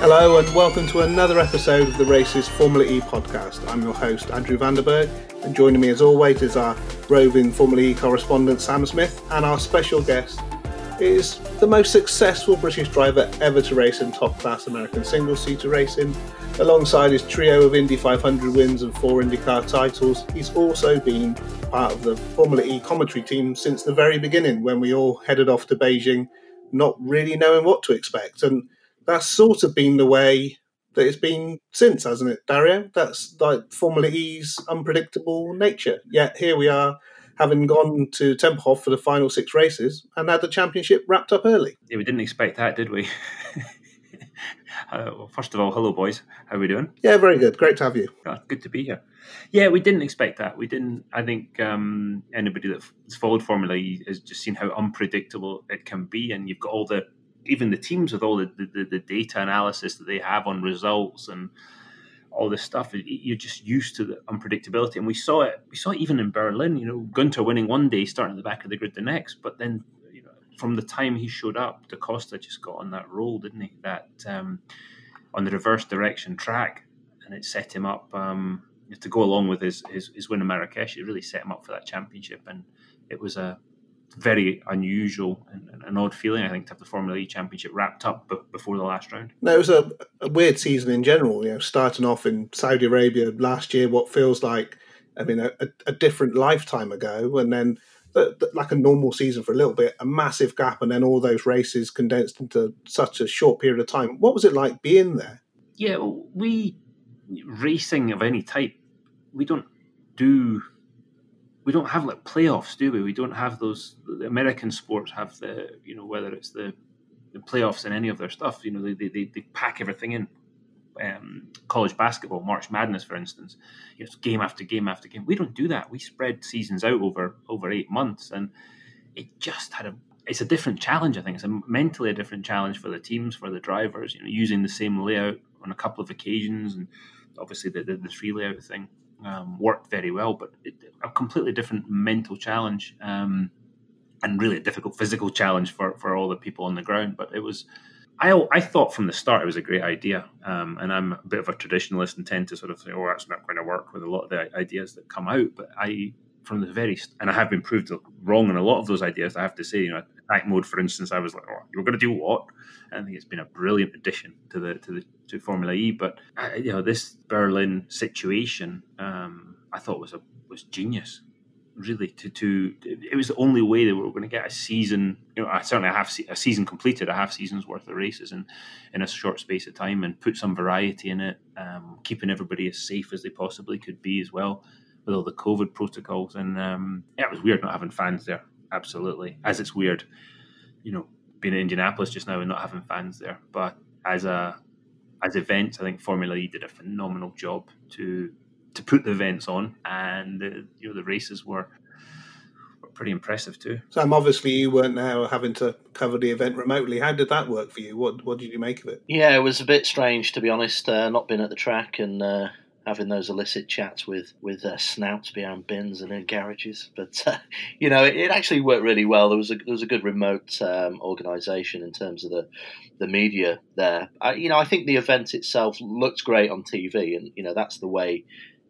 Hello and welcome to another episode of the Race's Formula E podcast. I'm your host, Andrew van de Burgt, and joining me as always is our roving Formula E correspondent, Sam Smith, and our special guest is the most successful British driver ever to race in top class American single seater racing. Alongside his trio of Indy 500 wins and four IndyCar titles, he's also been part of the Formula E commentary team since the very beginning when we all headed off to Beijing, not really knowing what to expect. And that's sort of been the way that it's been since, hasn't it, Dario? That's like Formula E's unpredictable nature. Yet here we are, having gone to Tempelhof for the final six races and had the championship wrapped up early. Yeah, we didn't expect that, did we? uh, well, first of all, hello, boys. How are we doing? Yeah, very good. Great to have you. Oh, good to be here. Yeah, we didn't expect that. We didn't. I think um, anybody that's followed Formula E has just seen how unpredictable it can be, and you've got all the even the teams with all the, the, the data analysis that they have on results and all this stuff, you're just used to the unpredictability. And we saw it. We saw it even in Berlin. You know, Günther winning one day, starting at the back of the grid the next. But then, you know, from the time he showed up, Da Costa just got on that roll, didn't he? That um, on the reverse direction track, and it set him up um, to go along with his, his his win in Marrakesh. It really set him up for that championship, and it was a very unusual and an odd feeling, I think, to have the Formula E Championship wrapped up b- before the last round. No, it was a, a, weird season in general. You know, starting off in Saudi Arabia last year, what feels like, I mean, a, a different lifetime ago, and then the, the, like a normal season for a little bit, a massive gap, and then all those races condensed into such a short period of time. What was it like being there? Yeah, we racing of any type, we don't do we don't have like playoffs, do we? We don't have those. The American sports have the, you know, whether it's the, the playoffs and any of their stuff, you know, they, they, they pack everything in. Um, college basketball, March Madness, for instance, you know, game after game after game. We don't do that. We spread seasons out over over eight months, and it just had a. It's a different challenge. I think it's a mentally a different challenge for the teams, for the drivers. You know, using the same layout on a couple of occasions, and obviously the the, the three layout thing um, worked very well, but it, a completely different mental challenge um, and really a difficult physical challenge for, for all the people on the ground. But it was, I, I thought from the start it was a great idea. Um, and I'm a bit of a traditionalist and tend to sort of say, oh, that's not going to work with a lot of the ideas that come out. But I, from the very, and I have been proved wrong on a lot of those ideas. I have to say, you know, attack mode, for instance, I was like, oh, you're going to do what? I think it's been a brilliant addition to the to the to Formula E. But uh, you know, this Berlin situation, um, I thought was a was genius. Really, to to it was the only way that we were going to get a season. You know, certainly a half a season completed, a half season's worth of races in in a short space of time, and put some variety in it, um, keeping everybody as safe as they possibly could be as well with all the COVID protocols. And um, yeah, it was weird not having fans there. Absolutely, as it's weird, you know, being in Indianapolis just now and not having fans there. But as a as events, I think Formula E did a phenomenal job to to put the events on, and the, you know the races were were pretty impressive too. Sam, obviously you weren't now having to cover the event remotely. How did that work for you? What what did you make of it? Yeah, it was a bit strange to be honest. Uh, not being at the track and. Uh having those illicit chats with with uh, snouts behind bins and in garages. But uh, you know, it, it, actually worked really well. There was a there was a good remote um, organisation in terms of the the media there. I, you know, I think the event itself looked great on TV, and you know that's the way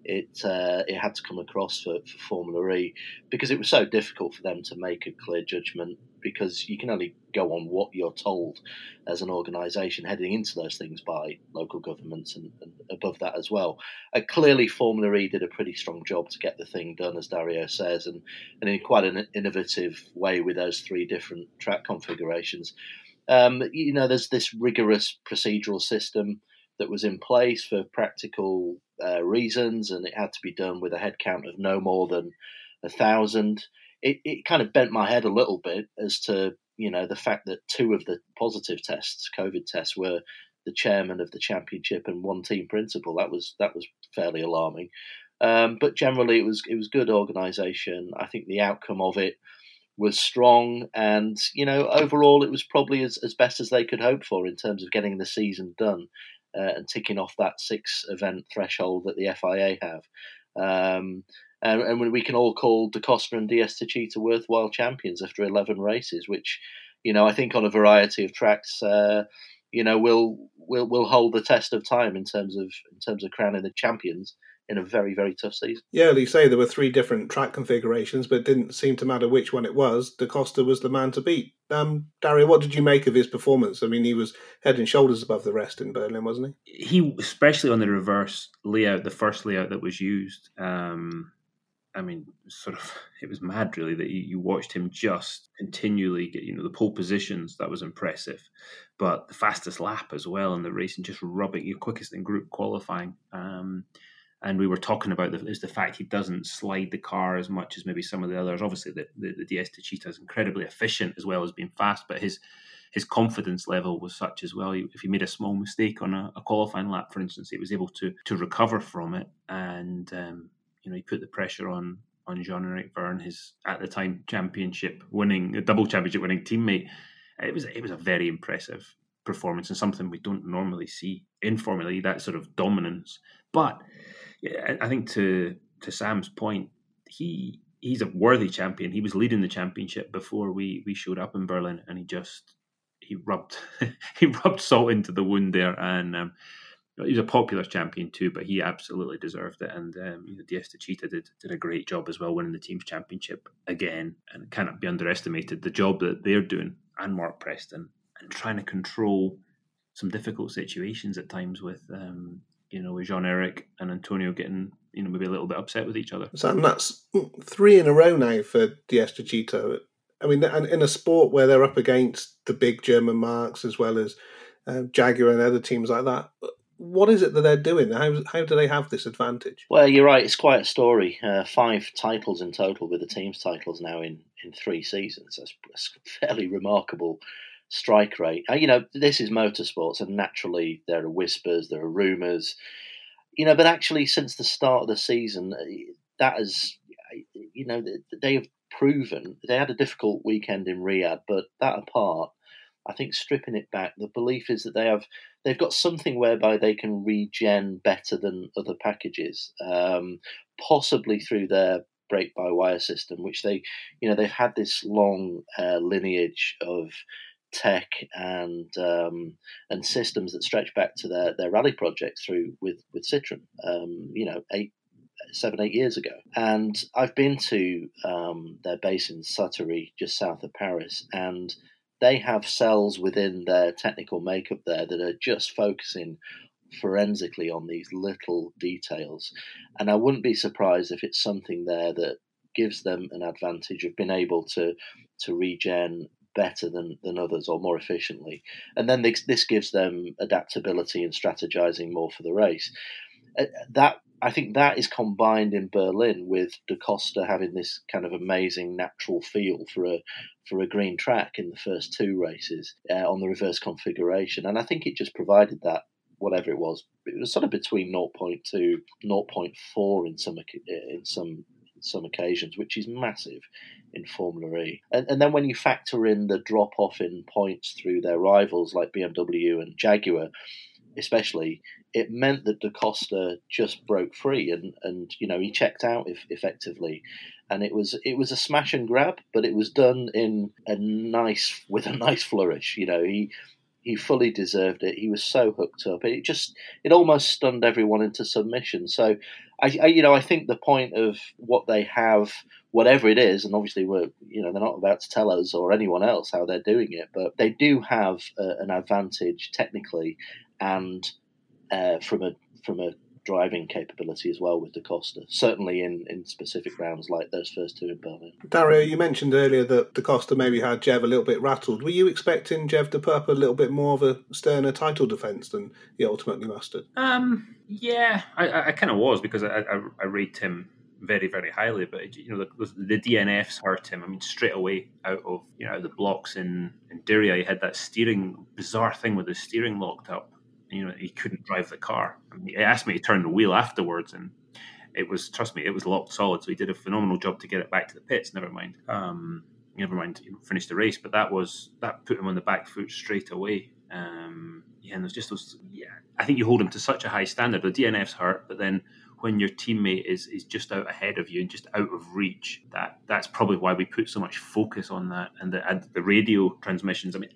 it uh, it had to come across for, for Formula E because it was so difficult for them to make a clear judgment because you can only go on what you're told as an organisation heading into those things by local governments and, and above that as well. Uh, clearly, Formula E did a pretty strong job to get the thing done, as Dario says, and, and in quite an innovative way with those three different track configurations. Um, you know, there's this rigorous procedural system that was in place for practical uh, reasons, and it had to be done with a headcount of no more than a thousand. It, it kind of bent my head a little bit as to you know the fact that two of the positive tests, COVID tests, were the chairman of the championship and one team principal. That was that was fairly alarming. Um, but generally, it was it was good organisation. I think the outcome of it was strong, and you know overall, it was probably as, as best as they could hope for in terms of getting the season done uh, and ticking off that six event threshold that the FIA have. Um, and, and, we can all call Da Costa and DS Techeetah worthwhile champions after 11 races, which, you know, I think on a variety of tracks, uh, you know, will will will hold the test of time in terms of in terms of crowning the champions in a very very tough season. Yeah, you say there were three different track configurations, but it didn't seem to matter which one it was. Da Costa was the man to beat. Um, Dario, what did you make of his performance? I mean, he was head and shoulders above the rest in Berlin, wasn't he? He, especially on the reverse layout, the first layout that was used. Um, I mean, sort of, it was mad, really, that you, you, watched him just continually get, you know, the pole positions. That was impressive, but the fastest lap as well in the race and just rubbing your quickest in group qualifying. Um, and we were talking about the, is the fact he doesn't slide the car as much as maybe some of the others. Obviously, the, the, the DS Techeetah is incredibly efficient as well as being fast, but his his confidence level was such as well. If he made a small mistake on a, a qualifying lap, for instance, he was able to to recover from it, and um, you know he put the pressure on on Jean Eric Vergne, his at the time championship winning, a double championship winning teammate. It was it was a very impressive performance and something we don't normally see in Formula E. That sort of dominance, but I think to to Sam's point, he he's a worthy champion. He was leading the championship before we we showed up in Berlin, and he just he rubbed he rubbed salt into the wound there, and um, he's a popular champion too. But he absolutely deserved it, and um, you know, did did a great job as well, winning the team's championship again, and it cannot be underestimated the job that they're doing, and Mark Preston, and trying to control some difficult situations at times with um, you know, with Jean Eric and Antonio getting, you know, maybe a little bit upset with each other. So that's three in a row now for DS Techeetah. I mean, and in a sport where they're up against the big German marques as well as uh, Jaguar and other teams like that, what is it that they're doing? How how do they have this advantage? Well, you're right. It's quite a story. Uh, five titles in total, with the team's titles now in in three seasons. That's, that's fairly remarkable strike rate. Uh, you know, this is motorsports, and naturally there are whispers, there are rumours. You know, but actually, since the start of the season, uh, that has, you know, they have proven they had a difficult weekend in Riyadh, but that apart, I think stripping it back, the belief is that they have they've got something whereby they can regen better than other packages, um, possibly through their brake by wire system, which they, you know, they've had this long uh, lineage of tech and um, and systems that stretch back to their, their rally projects through with with Citroen. Um, you know, eight seven eight years ago, and I've been to um, their base in Satory, just south of Paris, and they have cells within their technical makeup there that are just focusing forensically on these little details. And I wouldn't be surprised if it's something there that gives them an advantage of being able to to regen better than, than others or more efficiently. And then this, this gives them adaptability and strategizing more for the race. Uh, that I think that is combined in Berlin with Da Costa having this kind of amazing natural feel for a for a green track in the first two races uh, on the reverse configuration, and I think it just provided that whatever it was, it was sort of between 0.2 0.4 in some in some some occasions, which is massive in Formula E. And, and then when you factor in the drop off in points through their rivals like BMW and Jaguar, especially, it meant that Da Costa just broke free and, and you know he checked out if, effectively, and it was it was a smash and grab, but it was done in a nice with a nice flourish. You know he he fully deserved it. He was so hooked up. It just it almost stunned everyone into submission. So I, I, you know I think the point of what they have, whatever it is, and obviously we're you know they're not about to tell us or anyone else how they're doing it, but they do have uh, an advantage technically and uh, from a from a driving capability as well with Da Costa, certainly in, in specific rounds like those first two in Berlin. Dario, you mentioned earlier that Da Costa maybe had Jev a little bit rattled. Were you expecting Jev to put up a little bit more of a sterner title defence than he ultimately mustered? Um, yeah, I, I kind of was because I, I, I rate him very very highly but you know the, the, DNFs hurt him I mean straight away out of you know the blocks in in Diriyah he had that steering bizarre thing with the steering locked up you know, he couldn't drive the car. I mean, he asked me to turn the wheel afterwards, and it was, trust me, it was locked solid. So he did a phenomenal job to get it back to the pits. Never mind, um, never mind, you know, finish the race. But that was that put him on the back foot straight away. Um, yeah, and there's just those. Yeah, I think you hold him to such a high standard. The DNFs hurt, but then when your teammate is is just out ahead of you and just out of reach, that that's probably why we put so much focus on that and the and the radio transmissions. I mean,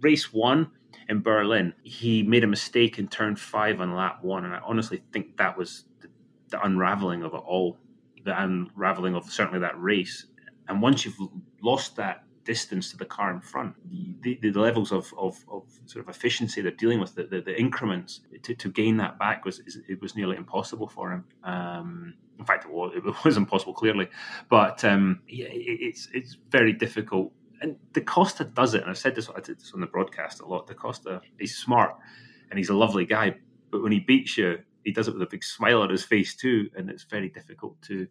race one in Berlin, he made a mistake in turn five on lap one, and I honestly think that was the, the unraveling of it all, the unraveling of certainly that race. And once you've lost that distance to the car in front, the, the, the levels of, of, of, sort of efficiency they're dealing with, the, the, the increments to, to, gain that back was it was nearly impossible for him. Um, in fact, it was, it was impossible clearly, but um, yeah, it, it's it's very difficult. And Da Costa does it, and I've said this, I did this on the broadcast a lot. Da Costa, he's smart and he's a lovely guy, but when he beats you, he does it with a big smile on his face too, and it's very difficult to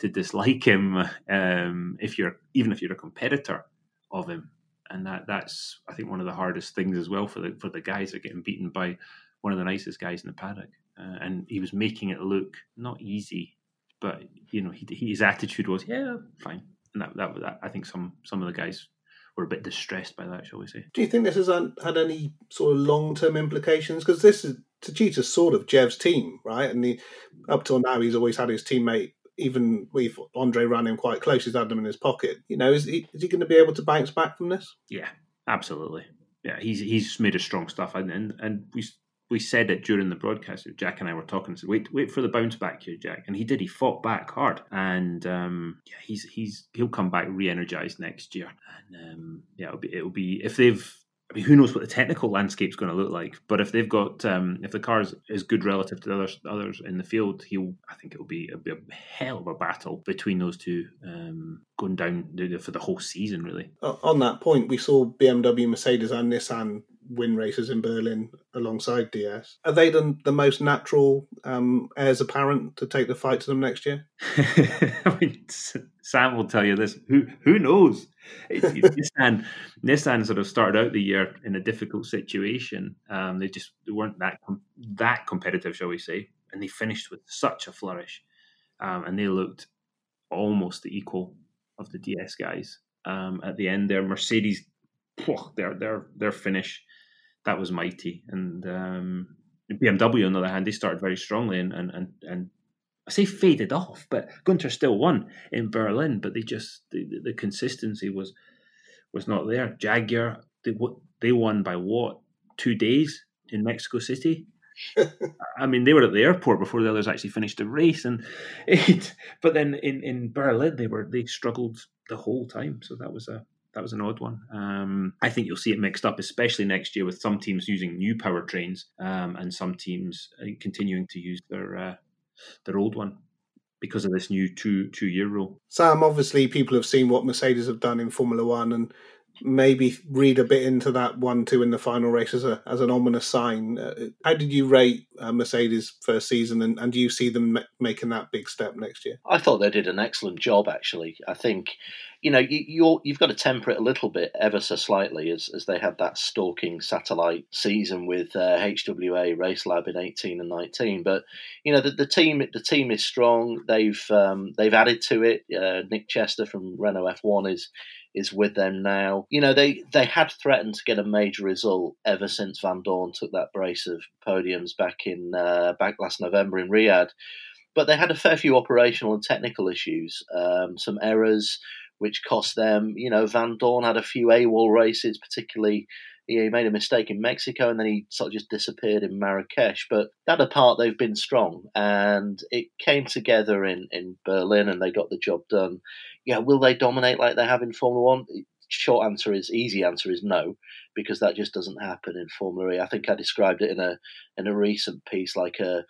to dislike him um, if you're even if you're a competitor of him, and that that's I think one of the hardest things as well for the for the guys that are getting beaten by one of the nicest guys in the paddock, uh, and he was making it look not easy, but you know he, his attitude was yeah fine, and that, that that I think some some of the guys were a bit distressed by that, shall we say? Do you think this has had any sort of long term implications? Because this is Techeetah's sort of Jev's team, right? And he, up till now, he's always had his teammate even with Andre ran him quite close, he's had them in his pocket. You know, is he is he going to be able to bounce back from this? Yeah, absolutely. Yeah, he's he's made a strong stuff, and and, and we we said it during the broadcast. Jack and I were talking. Said, "Wait, wait for the bounce back here, Jack." And he did. He fought back hard, and um, yeah, he's he's he'll come back re-energized next year. And um, yeah, it'll be it'll be if they've I mean, who knows what the technical landscape's going to look like? But if they've got, um, if the car is good relative to the others, others in the field, he'll. I think it'll be, it'll be a hell of a battle between those two, um, going down for the whole season. Really. On that point, we saw BMW, Mercedes, and Nissan win races in Berlin alongside DS. Are they the, the most natural um, heirs apparent to take the fight to them next year? I mean, Sam will tell you this. Who who knows? Nissan Nissan sort of started out the year in a difficult situation. Um, they just they weren't that that competitive, shall we say, and they finished with such a flourish, um, and they looked almost the equal of the DS guys. Um, at the end, their Mercedes, their their their finish that was mighty. And um, BMW, on the other hand, they started very strongly and and and, and I say faded off, but Günther still won in Berlin, but they just the, the consistency was was not there. Jaguar they they won by what two days in Mexico City. I mean, they were at the airport before the others actually finished the race, and it. But then in, in Berlin, they were they struggled the whole time. So that was a that was an odd one. Um, I think you'll see it mixed up, especially next year with some teams using new powertrains um, and some teams uh, continuing to use their uh, their old one because of this new two two year rule. Sam, obviously, people have seen what Mercedes have done in Formula One, and maybe read a bit into that one two in the final race as a as an ominous sign. Uh, how did you rate uh, Mercedes first season, and, and do you see them making that big step next year? I thought they did an excellent job. Actually, I think you know you you're, you've got to temper it a little bit, ever so slightly, as as they had that stalking satellite season with uh, HWA Race Lab in eighteen and nineteen. But you know the, the team the team is strong. They've um, they've added to it. Uh, Nick Chester from Renault F one is is with them now. You know, they, they had threatened to get a major result ever since Vandoorne took that brace of podiums back in uh, back last November in Riyadh. But they had a fair few operational and technical issues, um, some errors which cost them. You know, Vandoorne had a few AWOL races, particularly he made a mistake in Mexico and then he sort of just disappeared in Marrakesh. But that apart, they've been strong and it came together in, in Berlin and they got the job done yeah, will they dominate like they have in Formula One? Short answer is easy answer is no, because that just doesn't happen in Formula E. I think I described it in a in a recent piece like a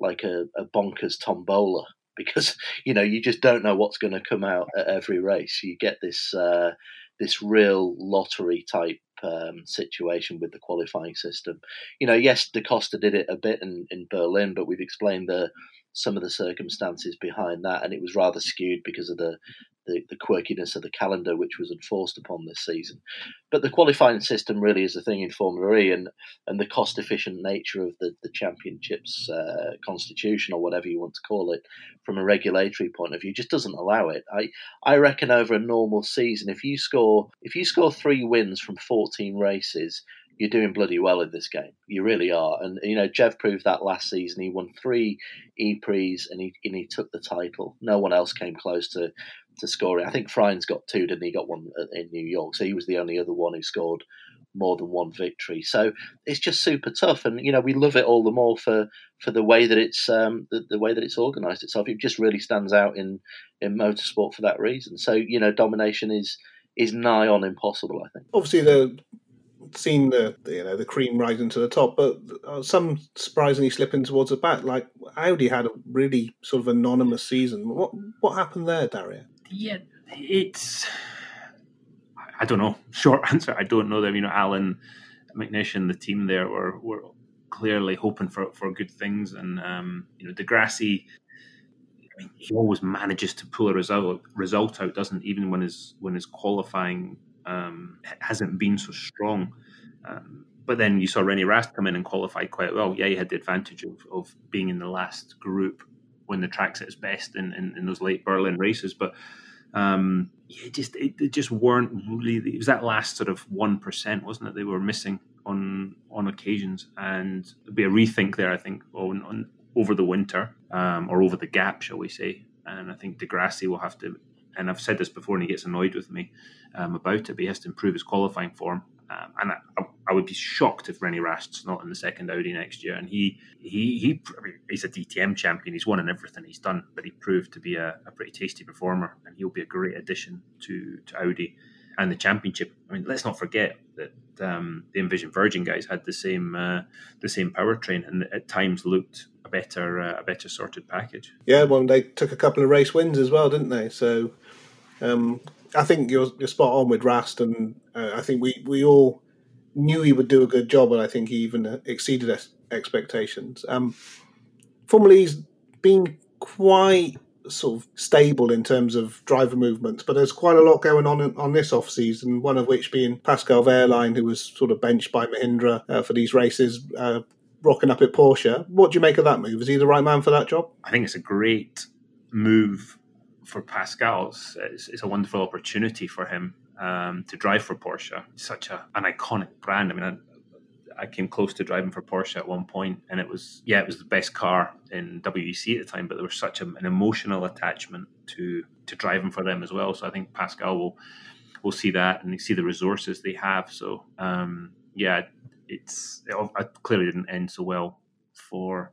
like a, a bonkers tombola because you know you just don't know what's going to come out at every race. You get this uh, this real lottery type um, situation with the qualifying system. You know, yes, Da Costa did it a bit in, in Berlin, but we've explained the some of the circumstances behind that, and it was rather skewed because of the the, the quirkiness of the calendar which was enforced upon this season. But the qualifying system really is the thing in Formula E, and, and the cost efficient nature of the, the championship's uh, constitution, or whatever you want to call it, from a regulatory point of view, just doesn't allow it. I, I reckon over a normal season, if you score if you score three wins from 14 races, you're doing bloody well in this game. You really are. And you know, Jev proved that last season. He won three E Prix and he and he took the title. No one else came close to to score it. I think Frijns got two, didn't he? Got one in New York, so he was the only other one who scored more than one victory. So it's just super tough, and you know we love it all the more for for the way that it's um, the, the way that it's organised itself. It just really stands out in in motorsport for that reason. So you know domination is is nigh on impossible. I think. Obviously, the seen the, you know the cream rising to the top, but uh, some surprisingly slipping towards the back. Like Audi had a really sort of anonymous season. What what happened there, Dario? Yeah, it's I don't know. Short answer, I don't know them. You know, Allan McNish and the team there were were clearly hoping for for good things, and um, you know, Di Grassi. I mean, he always manages to pull a result result out, doesn't even when his when his qualifying um, hasn't been so strong. Um, but then you saw René Rast come in and qualify quite well. Yeah, he had the advantage of, of being in the last group when the track's at its best in, in, in those late Berlin races. But um, it just it, it, just weren't really. It was that last sort of one percent, wasn't it? They were missing on on occasions, and there'd be a rethink there. I think on, on over the winter um, or over the gap, shall we say? And I think Di Grassi will have to. And I've said this before, and he gets annoyed with me um, about it. But he has to improve his qualifying form. Um, and I, I, would be shocked if René Rast's not in the second Audi next year. And he he he I mean, he's a DTM champion. He's won in everything he's done, but he proved to be a, a, pretty tasty performer, and he'll be a great addition to to Audi and the championship. I mean, let's not forget that um, the Envision Virgin guys had the same uh, the same powertrain, and at times looked a better uh, a better sorted package. Yeah, well, they took a couple of race wins as well, didn't they? So. Um, I think you're, you're spot on with Rast, and uh, I think we, we all knew he would do a good job, and I think he even exceeded expectations. Um, Formula E's been quite sort of stable in terms of driver movements, but there's quite a lot going on on this off season. One of which being Pascal Wehrlein, who was sort of benched by Mahindra uh, for these races, uh, rocking up at Porsche. What do you make of that move? Is he the right man for that job? I think it's a great move for Pascal. It's, it's, a wonderful opportunity for him um, to drive for Porsche. such a, an iconic brand. I mean, I, I, came close to driving for Porsche at one point, and it was yeah, it was the best car in WEC at the time. But there was such a, an emotional attachment to to driving for them as well. So I think Pascal will will see that and see the resources they have. So um, yeah, it's it clearly didn't end so well for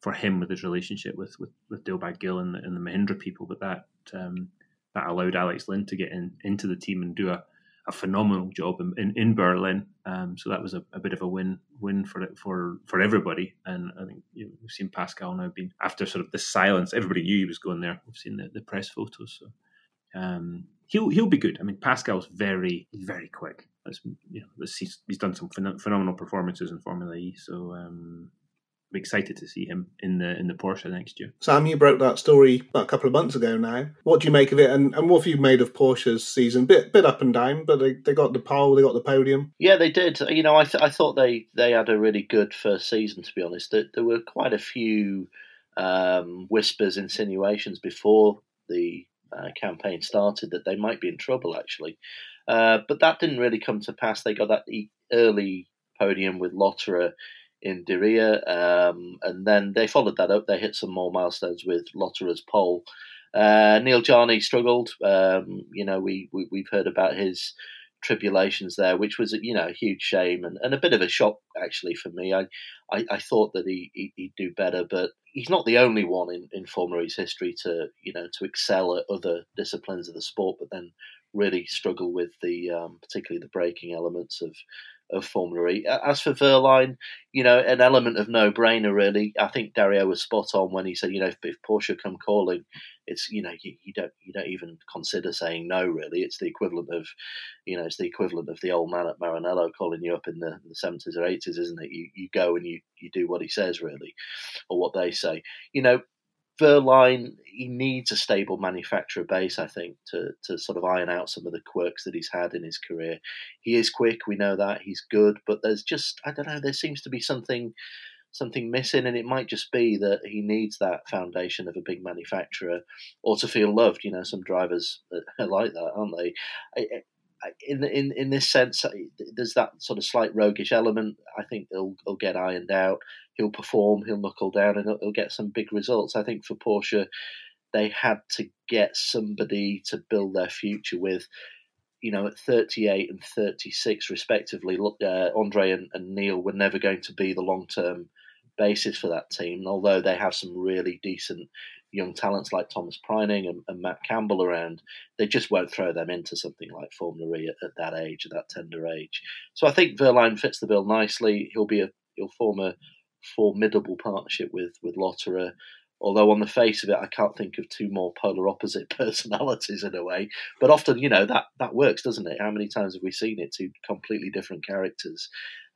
for him with his relationship with with, with Dilbagh Gill and the, and the Mahindra people, but that um, that allowed Alex Lynn to get in, into the team and do a, a phenomenal job in, in, in Berlin. Um, so that was a, a, bit of a win win for for for everybody. And I think you know, we've seen Pascal now being after sort of the silence. Everybody knew he was going there. We've seen the, the press photos. So um, he'll he'll be good. I mean, Pascal's very very quick. You know, he's, he's done some phenomenal performances in Formula E. So um, I'm excited to see him in the in the Porsche next year. Sam, you broke that story a couple of months ago now. What do you make of it, and, and what have you made of Porsche's season? Bit bit up and down, but they, they got the pole, they got the podium. Yeah, they did. You know, I th- I thought they they had a really good first season. To be honest, there, there were quite a few um, whispers, insinuations before the uh, campaign started that they might be in trouble actually, uh, but that didn't really come to pass. They got that early podium with Lotterer in Diriyah, um, and then they followed that up. They hit some more milestones with Lotterer's pole. Uh, Neel Jani struggled. Um, you know, we, we have heard about his tribulations there, which was you know a huge shame and, and a bit of a shock actually for me. I I, I thought that he, he would do better, but he's not the only one in in Formula E's history to you know to excel at other disciplines of the sport, but then really struggle with the um, particularly the braking elements of of Formula E. As for Wehrlein, you know, an element of no brainer, really. I think Dario was spot on when he said, you know, if, if Porsche come calling, it's you know, you, you, don't you don't even consider saying no. Really, it's the equivalent of, you know, it's the equivalent of the old man at Maranello calling you up in the seventies or eighties, isn't it? You you go and you you do what he says, really, or what they say. You know, Wehrlein, he needs a stable manufacturer base, I think, to, to sort of iron out some of the quirks that he's had in his career. He is quick, we know that, he's good, but there's just, I don't know, there seems to be something something missing, and it might just be that he needs that foundation of a big manufacturer or to feel loved. You know, some drivers are like that, aren't they? In in in this sense, there's that sort of slight roguish element. I think he'll, he'll get ironed out. He'll perform. He'll knuckle down, and he'll, he'll get some big results. I think for Porsche, they had to get somebody to build their future with. you know, at 38 and 36 respectively, uh, Andre and, and Neel were never going to be the long term basis for that team. Although they have some really decent young talents like Thomas Preining and, and, Matt Campbell around, they just won't throw them into something like Formula E at, at, that age, at that tender age. So I think Wehrlein fits the bill nicely. He'll be a he'll form a formidable partnership with with Lotterer. Although on the face of it, I can't think of two more polar opposite personalities in a way. But often, you know, that that works, doesn't it? How many times have we seen it? Two completely different characters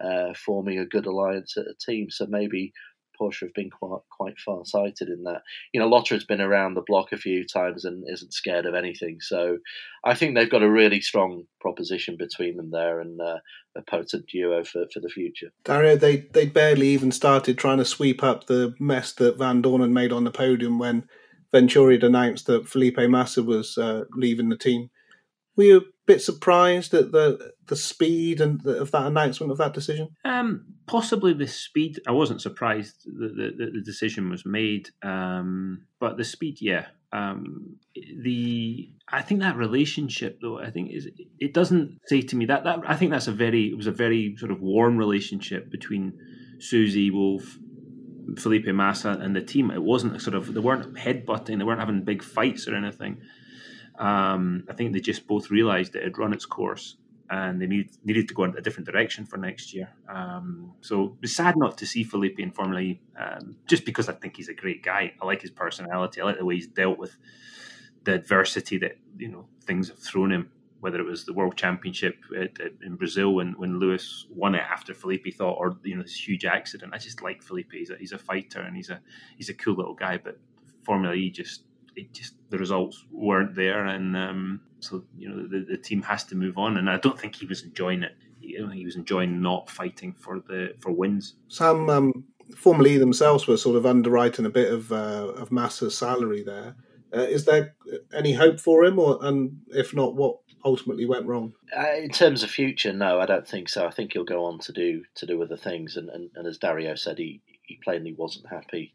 uh, forming a good alliance at a team. So maybe Porsche have been quite quite far sighted in that. You know, Lotterer's been around the block a few times and isn't scared of anything. So I think they've got a really strong proposition between them there and uh, a potent duo for, for the future. Dario, they they barely even started trying to sweep up the mess that Vandoornen made on the podium when Venturi had announced that Felipe Massa was uh, leaving the team. Were you bit surprised at the the speed and the, of that announcement of that decision? Um, possibly the speed. I wasn't surprised that the, the, decision was made, um, but the speed, yeah. Um, the I think that relationship, though, I think is it doesn't say to me that that I think that's a very it was a very sort of warm relationship between Susie Wolff Felipe Massa and the team. It wasn't a sort of they weren't headbutting, they weren't having big fights or anything. Um, I think they just both realised it had run its course and they need, needed to go in a different direction for next year. Um, so it's sad not to see Felipe in Formula E, um, just because I think he's a great guy. I like his personality. I like the way he's dealt with the adversity that you know things have thrown him. Whether it was the World Championship at, at, in Brazil when, when Lewis won it after Felipe thought, or you know this huge accident. I just like Felipe. He's a, he's a fighter and he's a he's a cool little guy. But Formula E just it just the results weren't there, and um, so you know the, the team has to move on. And I don't think he was enjoying it. He, he was enjoying not fighting for the for wins. Some um, Formula E themselves were sort of underwriting a bit of uh, of Massa's salary there. Uh, is there any hope for him, or and if not, what ultimately went wrong? Uh, in terms of future, no, I don't think so. I think he'll go on to do to do other things, and, and, and as Dario said, he, he plainly wasn't happy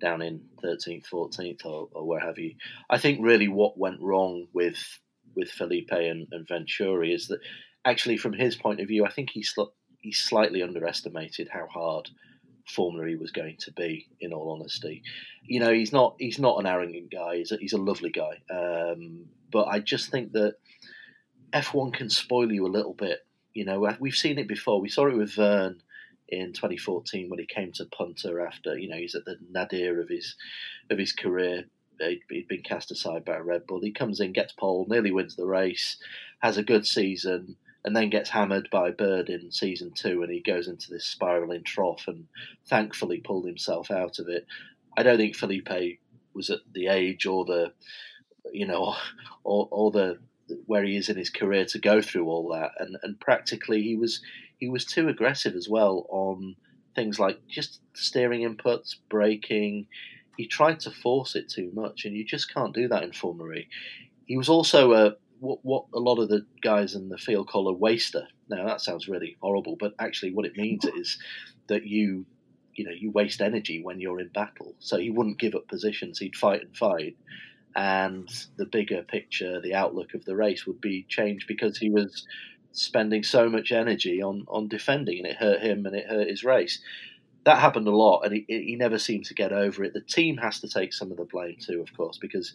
down in 13th, 14th, or, or where have you. I think really what went wrong with with Felipe and, and Venturi is that actually, from his point of view, I think he sl- he slightly underestimated how hard Formula E was going to be. In all honesty, you know, he's not he's not an arrogant guy. He's a, he's a lovely guy, um, but I just think that F1 can spoil you a little bit. You know, we've seen it before. We saw it with Vergne in 2014 when he came to Punta after you know he's at the nadir of his of his career. He'd, he'd been cast aside by Red Bull. He comes in, gets pole, nearly wins the race, has a good season, and then gets hammered by Bird in season two, and he goes into this spiraling trough, and thankfully pulled himself out of it. I don't think Felipe was at the age or the, you know, or, or the where he is in his career to go through all that, and and practically he was he was too aggressive as well on things like just steering inputs, braking. He tried to force it too much, and you just can't do that in Formula E. He was also a what, what a lot of the guys in the field call a waster. Now that sounds really horrible, but actually what it means is that you you know you waste energy when you're in battle. So he wouldn't give up positions; he'd fight and fight, and the bigger picture, the outlook of the race would be changed because he was spending so much energy on on defending, and it hurt him and it hurt his race. That happened a lot, and he, he never seemed to get over it. The team has to take some of the blame too, of course, because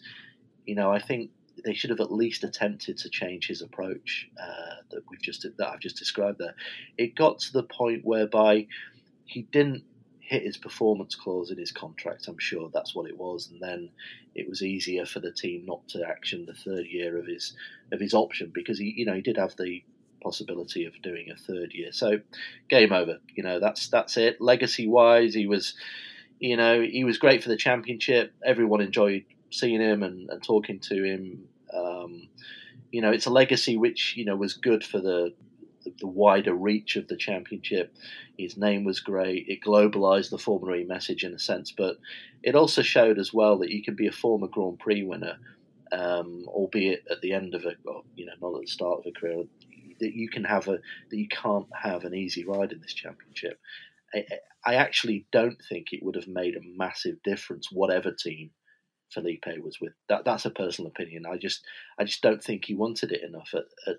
you know I think they should have at least attempted to change his approach uh, that we've just that I've just described there. It got to the point whereby he didn't hit his performance clause in his contract. I'm sure that's what it was, and then it was easier for the team not to action the third year of his of his option because he, you know, he did have the possibility of doing a third year. So, game over. You know, that's that's it. Legacy wise, he was, you know, he was great for the championship. Everyone enjoyed seeing him and, and talking to him. Um, you know, it's a legacy which you know was good for the the wider reach of the championship. His name was great. It globalized the Formula E message in a sense, but it also showed as well that you can be a former Grand Prix winner, um, albeit at the end of a, well, you know, not at the start of a career, that you can have a that you can't have an easy ride in this championship. I, I actually don't think it would have made a massive difference, whatever team Felipe was with. That that's a personal opinion. I just I just don't think he wanted it enough at, at,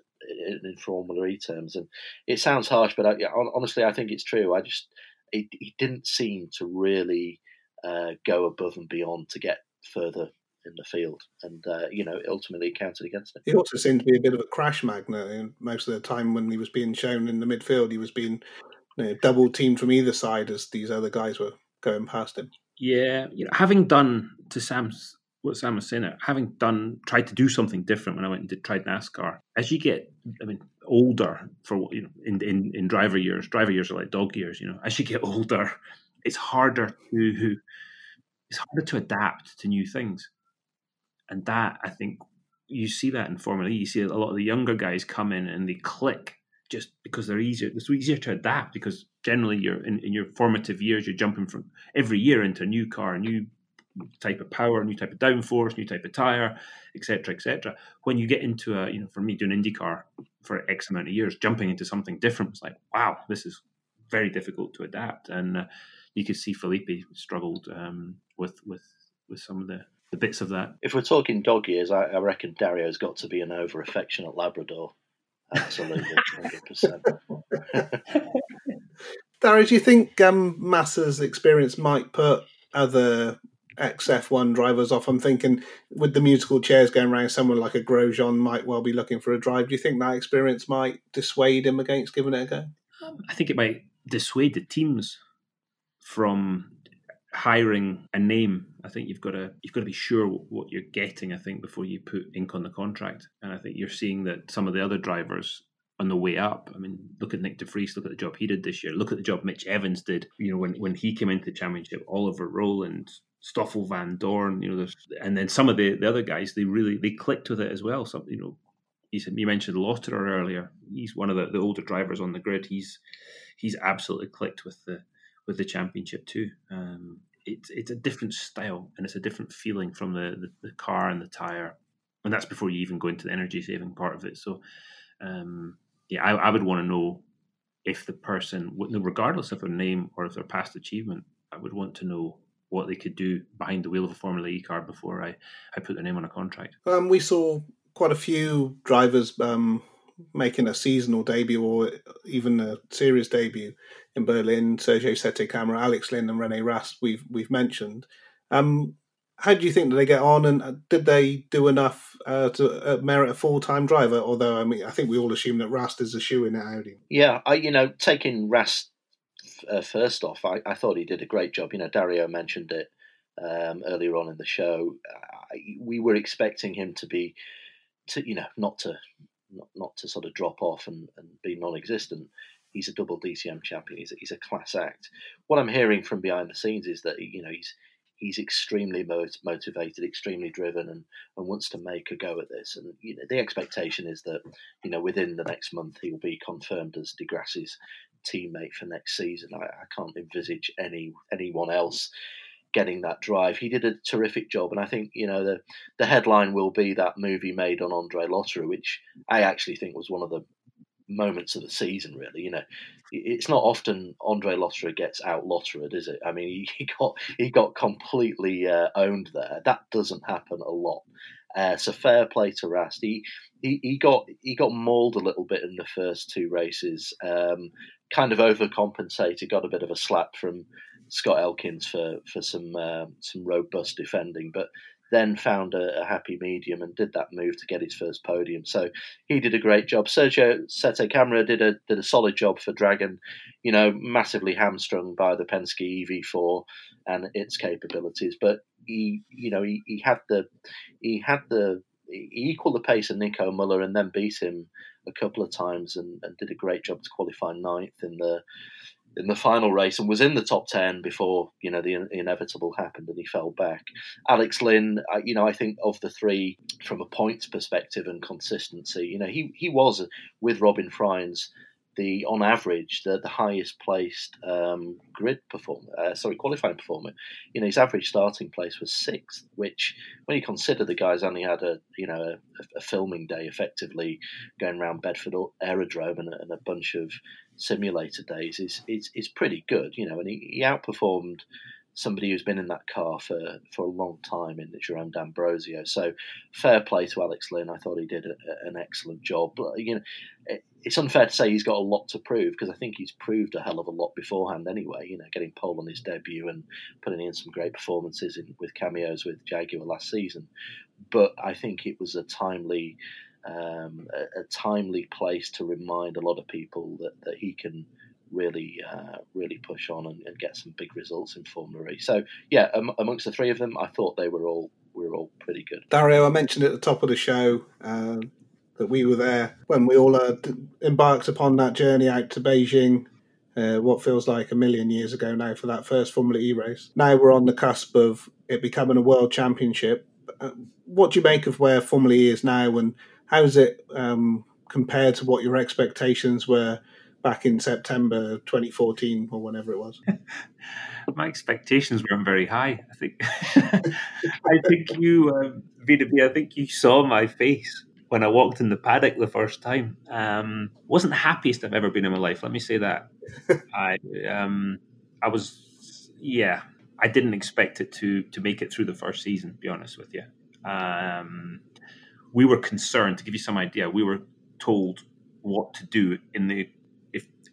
in Formula E terms. And it sounds harsh, but I, honestly, I think it's true. I just he, he didn't seem to really uh, go above and beyond to get further in the field, and uh, you know, ultimately counted against him. He also seemed to be a bit of a crash magnet. And most of the time, when he was being shown in the midfield, he was being you know, double teamed from either side as these other guys were going past him. Yeah, you know, having done to Sam's what Sam was saying, having done tried to do something different when I went and did tried NASCAR. As you get, I mean, older for you know, in in, in driver years, driver years are like dog years. You know, as you get older, it's harder to it's harder to adapt to new things, and that I think you see that in Formula E. You see a lot of the younger guys come in and they click just because they're easier. It's easier to adapt because generally you're in, in your formative years, you're jumping from every year into a new car, a new type of power, new type of downforce, new type of tire, etc., etc. When you get into a, you know, for me doing IndyCar for X amount of years, jumping into something different was like, wow, this is very difficult to adapt. And uh, you could see Felipe struggled um, with with with some of the the bits of that. If we're talking dog years, I, I reckon Dario's got to be an over affectionate Labrador. Absolutely, hundred percent. Dario, do you think um, Massa's experience might put other ex F1 drivers off? I'm thinking with the musical chairs going around, someone like a Grosjean might well be looking for a drive. Do you think that experience might dissuade him against giving it a go? Um, I think it might dissuade the teams from hiring a name. I think you've got to you've got to be sure what you're getting. I think before you put ink on the contract, and I think you're seeing that some of the other drivers on the way up. I mean, look at Nick de Vries, look at the job he did this year, look at the job Mitch Evans did. You know, when when he came into the championship, Oliver Rowland, Stoffel Vandoorne, you know, and then some of the, the other guys, they really they clicked with it as well. So you know, you said you mentioned Lotterer earlier. He's one of the, the older drivers on the grid. He's he's absolutely clicked with the with the championship too. Um, it's it's a different style and it's a different feeling from the, the, the, car and the tire, and that's before you even go into the energy saving part of it. So, um, yeah, I, I would want to know if the person, regardless of their name or if their past achievement, I would want to know what they could do behind the wheel of a Formula E car before I, I put their name on a contract. Um, we saw quite a few drivers um, making a seasonal debut or even a series debut in Berlin. Sergio Sette Camara, Alex Lynn, and Rene Rast we've we've mentioned. Um, how do you think that they get on, and uh, did they do enough uh, to uh, merit a full time driver? Although I mean, I think we all assume that Rast is a shoe in at Audi. Yeah, I you know taking Rast uh, first off, I, I, thought he did a great job. You know, Dario mentioned it um, earlier on in the show. I, we were expecting him to be, to you know, not to not, not to sort of drop off and, and be non-existent. He's a double DTM champion. He's a, he's a class act. What I'm hearing from behind the scenes is that you know he's he's extremely motivated, extremely driven, and, and wants to make a go at this. And you know, the expectation is that you know within the next month he will be confirmed as di Grassi's teammate for next season. I, I can't envisage any anyone else getting that drive. He did a terrific job, and I think you know the the headline will be that movie made on Andre Lotterer, which I actually think was one of the moments of the season. Really, you know, it's not often Andre Lotterer gets out Lottered, is it? I mean, he got he got completely uh, owned there. That doesn't happen a lot. Uh, so fair play to Rast. He, he he got he got mauled a little bit in the first two races. Um, kind of overcompensated. Got a bit of a slap from Scot Elkins for for some uh, some robust defending, but then found a, a, happy medium and did that move to get his first podium. So he did a great job. Sergio Sette Camara did a did a solid job for Dragon. You know, massively hamstrung by the Penske EV4 and its capabilities, but he you know he, he had the he had the he equaled the pace of Nico Muller and then beat him a couple of times and, and did a great job to qualify ninth in the in the final race and was in the top 10 before you know the, inevitable happened and he fell back. Alex lynn you know i think of the three from a points perspective and consistency you know he, he was with robin frijns the on average the, the highest placed um, grid performer, uh, sorry, qualifying performer. You know, his average starting place was sixth, which when you consider the guys only had a you know a, a filming day effectively going around Bedford Aerodrome and, and a bunch of simulator days is is is pretty good. You know, and he, he outperformed somebody who's been in that car for, for a long time in Jerome D'Ambrosio. So fair play to Alex Lynn. I thought he did a, an excellent job. But, you know, it's unfair to say he's got a lot to prove because I think he's proved a hell of a lot beforehand anyway. You know, getting pole on his debut and putting in some great performances in, with cameos with Jaguar last season. But I think it was a timely. Um, a, a timely place to remind a lot of people that, that he can really uh, really push on and, and, get some big results in Formula E. So yeah, um, amongst the three of them, I thought they were all we were all pretty good. Dario, I mentioned at the top of the show uh, that we were there when we all uh, embarked upon that journey out to Beijing. Uh, what feels like a million years ago now for that first Formula E race. Now we're on the cusp of it becoming a world championship. Uh, what do you make of where Formula E is now, and how is it um, compared to what your expectations were back in September 2014 or whenever it was? My expectations weren't very high. I think. I think you, um, I think you saw my face when I walked in the paddock the first time. Um, wasn't the happiest I've ever been in my life. Let me say that. I, um, I was, yeah. I didn't expect it to to make it through the first season. To be honest with you, um, we were concerned. To give you some idea, we were told what to do in the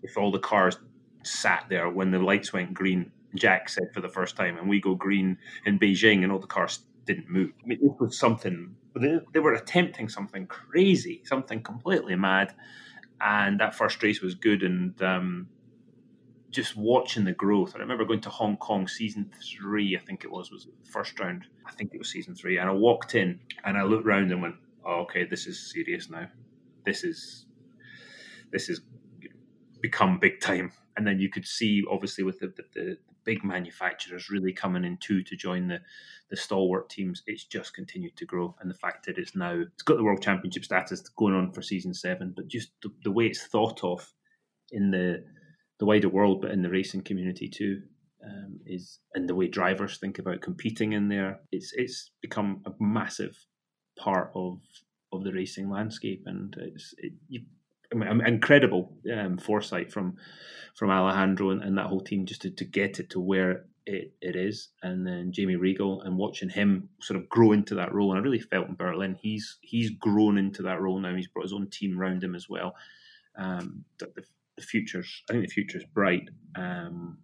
if all the cars sat there when the lights went green, Jack said for the first time, and we go green in Beijing, and all the cars didn't move. I mean, this was something. They, they were attempting something crazy, something completely mad, and that first race was good. And um, just watching the growth. I remember going to Hong Kong season three, I think it was, was the first round. I think it was season three. And I walked in and I looked around and went, oh, okay, this is serious now. This is this is become big time. And then you could see, obviously, with the, the, the big manufacturers really coming in too to join the, the stalwart teams, it's just continued to grow. And the fact that it's now, it's got the World Championship status going on for season seven, but just the, the way it's thought of in the the wider world, but in the racing community too, um, is and the way drivers think about competing in there. It's it's become a massive part of of the racing landscape, and it's it, you incredible um, foresight from from Alejandro and, and, that whole team just to, to get it to where it, it is, and then Jamie Reigle and watching him sort of grow into that role. And I really felt in Berlin he's he's grown into that role now. He's brought his own team around him as well. Um, the, the future's I think the future's bright, um,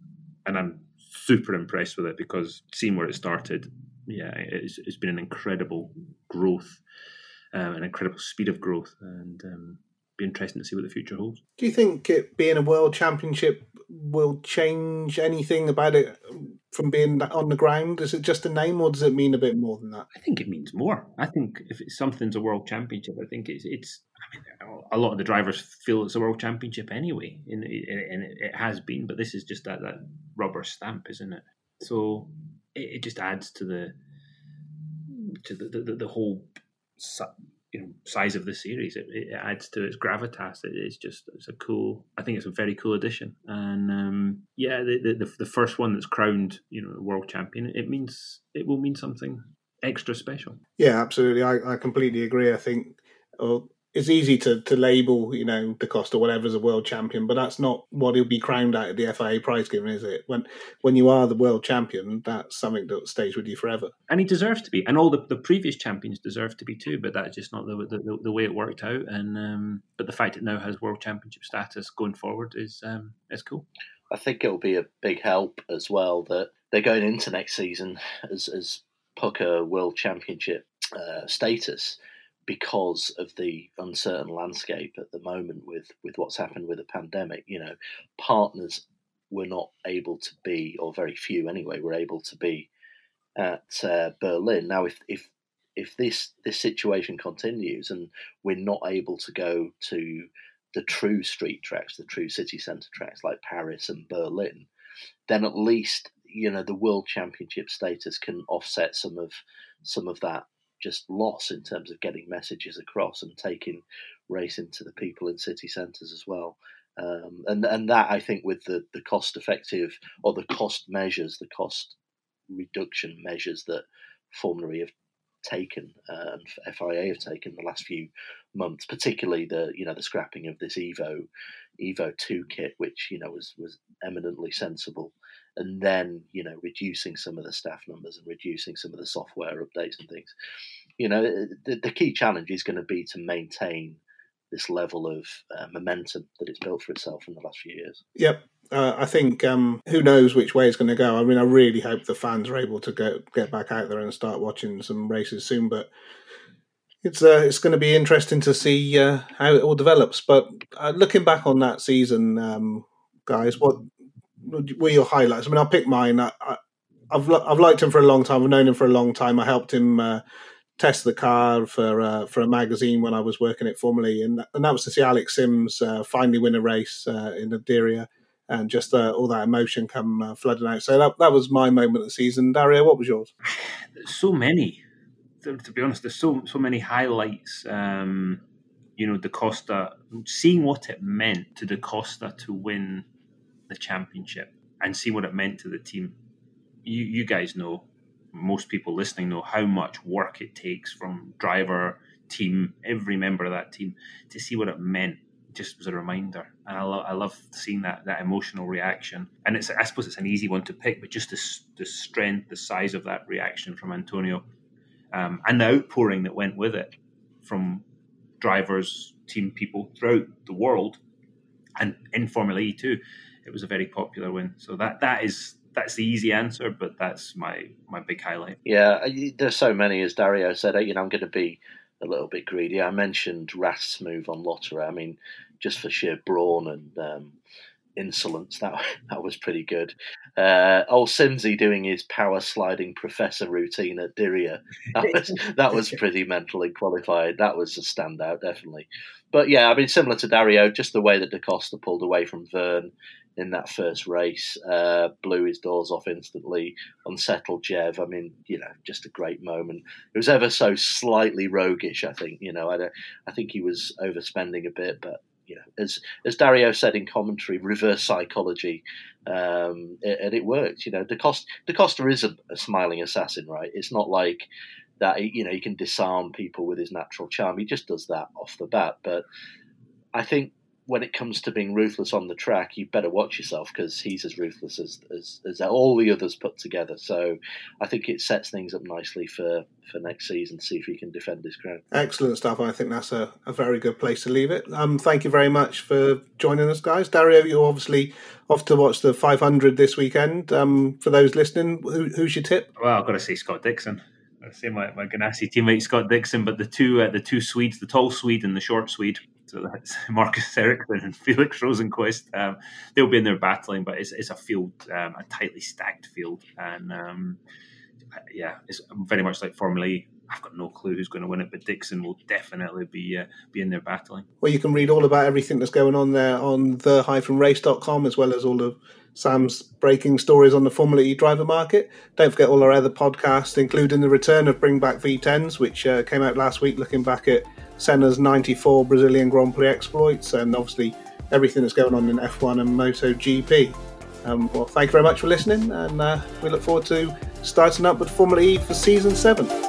and I'm super impressed with it because seeing where it started, yeah, it's, it's been an incredible growth, um, an incredible speed of growth, and um, be interesting to see what the future holds. Do you think it being a world championship will change anything about it from being on the ground? Is it just a name, or does it mean a bit more than that? I think it means more. I think if it's something's a world championship, I think it's it's. I mean, a lot of the drivers feel it's a world championship anyway, and it, has been. But this is just that that rubber stamp, isn't it? So it, it just adds to the to the the, the whole you know size of the series. It, it adds to its gravitas. It, it's just it's a cool. I think it's a very cool addition. And um, yeah, the, the the first one that's crowned, you know, world champion. It means it will mean something extra special. Yeah, absolutely. I, I completely agree. I think. Oh, it's easy to, to label, you know, Da Costa or whatever as a world champion, but that's not what he'll be crowned at the FIA prize giving, is it? When when you are the world champion, that's something that stays with you forever. And he deserves to be, and all the, the previous champions deserve to be too. But that's just not the the, the way it worked out. And um, but the fact it now has world championship status going forward is um, is cool. I think it'll be a big help as well that they're going into next season as as PUCA World Championship uh, status because of the uncertain landscape at the moment with, with what's happened with the pandemic. You know, partners were not able to be, or very few anyway, were able to be at uh, Berlin. Now, if if if this this situation continues and we're not able to go to the true street tracks, the true city centre tracks like Paris and Berlin, then at least you know the world championship status can offset some of some of that just loss in terms of getting messages across and taking racing to the people in city centres as well. Um, and and that I think with the, the cost effective or the cost measures, the cost reduction measures that Formula E have taken uh, and FIA have taken the last few months, particularly the you know the scrapping of this Evo Evo Two kit, which you know was was eminently sensible, and then you know reducing some of the staff numbers and reducing some of the software updates and things. You know, the, the key challenge is going to be to maintain this level of uh, momentum that it's built for itself in the last few years. Yep. Uh, I think um, who knows which way it's going to go. I mean, I really hope the fans are able to go, get back out there and start watching some races soon. But it's uh, it's going to be interesting to see uh, how it all develops. But uh, looking back on that season, um, guys, what were your highlights? I mean, I'll pick mine. I, have I've liked him for a long time. I've known him for a long time. I helped him uh, test the car for uh, for a magazine when I was working it Formula E, and, and that was to see Alex Sims uh, finally win a race uh, in Diriyah, and just uh, all that emotion come uh, flooding out. So that that was my moment of the season. Dario, what was yours? So many. To, be honest, there's so so many highlights. Um, you know, Da Costa, seeing what it meant to Da Costa to win the championship and see what it meant to the team. You you guys know most people listening know how much work it takes from driver, team, every member of that team to see what it meant. Just was a reminder, and I, lo- I love seeing that that emotional reaction. And it's I suppose it's an easy one to pick, but just the, the strength, the size of that reaction from Antonio, um, and the outpouring that went with it from drivers, team people throughout the world, and in Formula E too. It was a very popular win. So that that is that's the easy answer, but that's my my big highlight. Yeah, there's so many, as Dario said. You know, I'm going to be a little bit greedy. I mentioned Rast's move on Lotterer. I mean, just for sheer brawn and um, insolence, that that was pretty good. Uh, old Simsy doing his power sliding professor routine at Diriyah. That was that was pretty mentally qualified. That was a standout, definitely. But yeah, I mean, similar to Dario, just the way that Da Costa pulled away from Vergne in that first race, uh, blew his doors off instantly, unsettled Jev. I mean, you know, just a great moment. It was ever so slightly roguish, I think. You know, I, don't, I think he was overspending a bit, but you know, as as Dario said in commentary, reverse psychology, um, and it worked. You know, Da Costa, Da Costa is a, a smiling assassin, right? It's not like that. You know, he can disarm people with his natural charm. He just does that off the bat. But I think when it comes to being ruthless on the track, you better watch yourself because he's as ruthless as, as, as all the others put together. So I think it sets things up nicely for, for next season to see if he can defend his crown. Excellent stuff. I think that's a, a very good place to leave it. Um, thank you very much for joining us, guys. Dario, you're obviously off to watch the 500 this weekend. Um, for those listening, who, who's your tip? Well, I've got to say Scott Dixon. I say my, my Ganassi teammate Scott Dixon, but the two uh, the two Swedes, the tall Swede and the short Swede, so that's Marcus Ericsson and Felix Rosenqvist. Um, they'll be in there battling, but it's, it's a field, um, a tightly stacked field, and um, yeah, it's very much like Formula E. I've got no clue who's going to win it, but Dixon will definitely be uh, be in there battling. Well, you can read all about everything that's going on there on the-race.com as well as all of Sam's breaking stories on the Formula E driver market. Don't forget all our other podcasts, including the return of Bring Back V10s, which uh, came out last week, looking back at Senna's 94 Brazilian Grand Prix exploits, and obviously everything that's going on in F1 and MotoGP. Um, well, thank you very much for listening, and uh, we look forward to starting up with Formula E for season seven.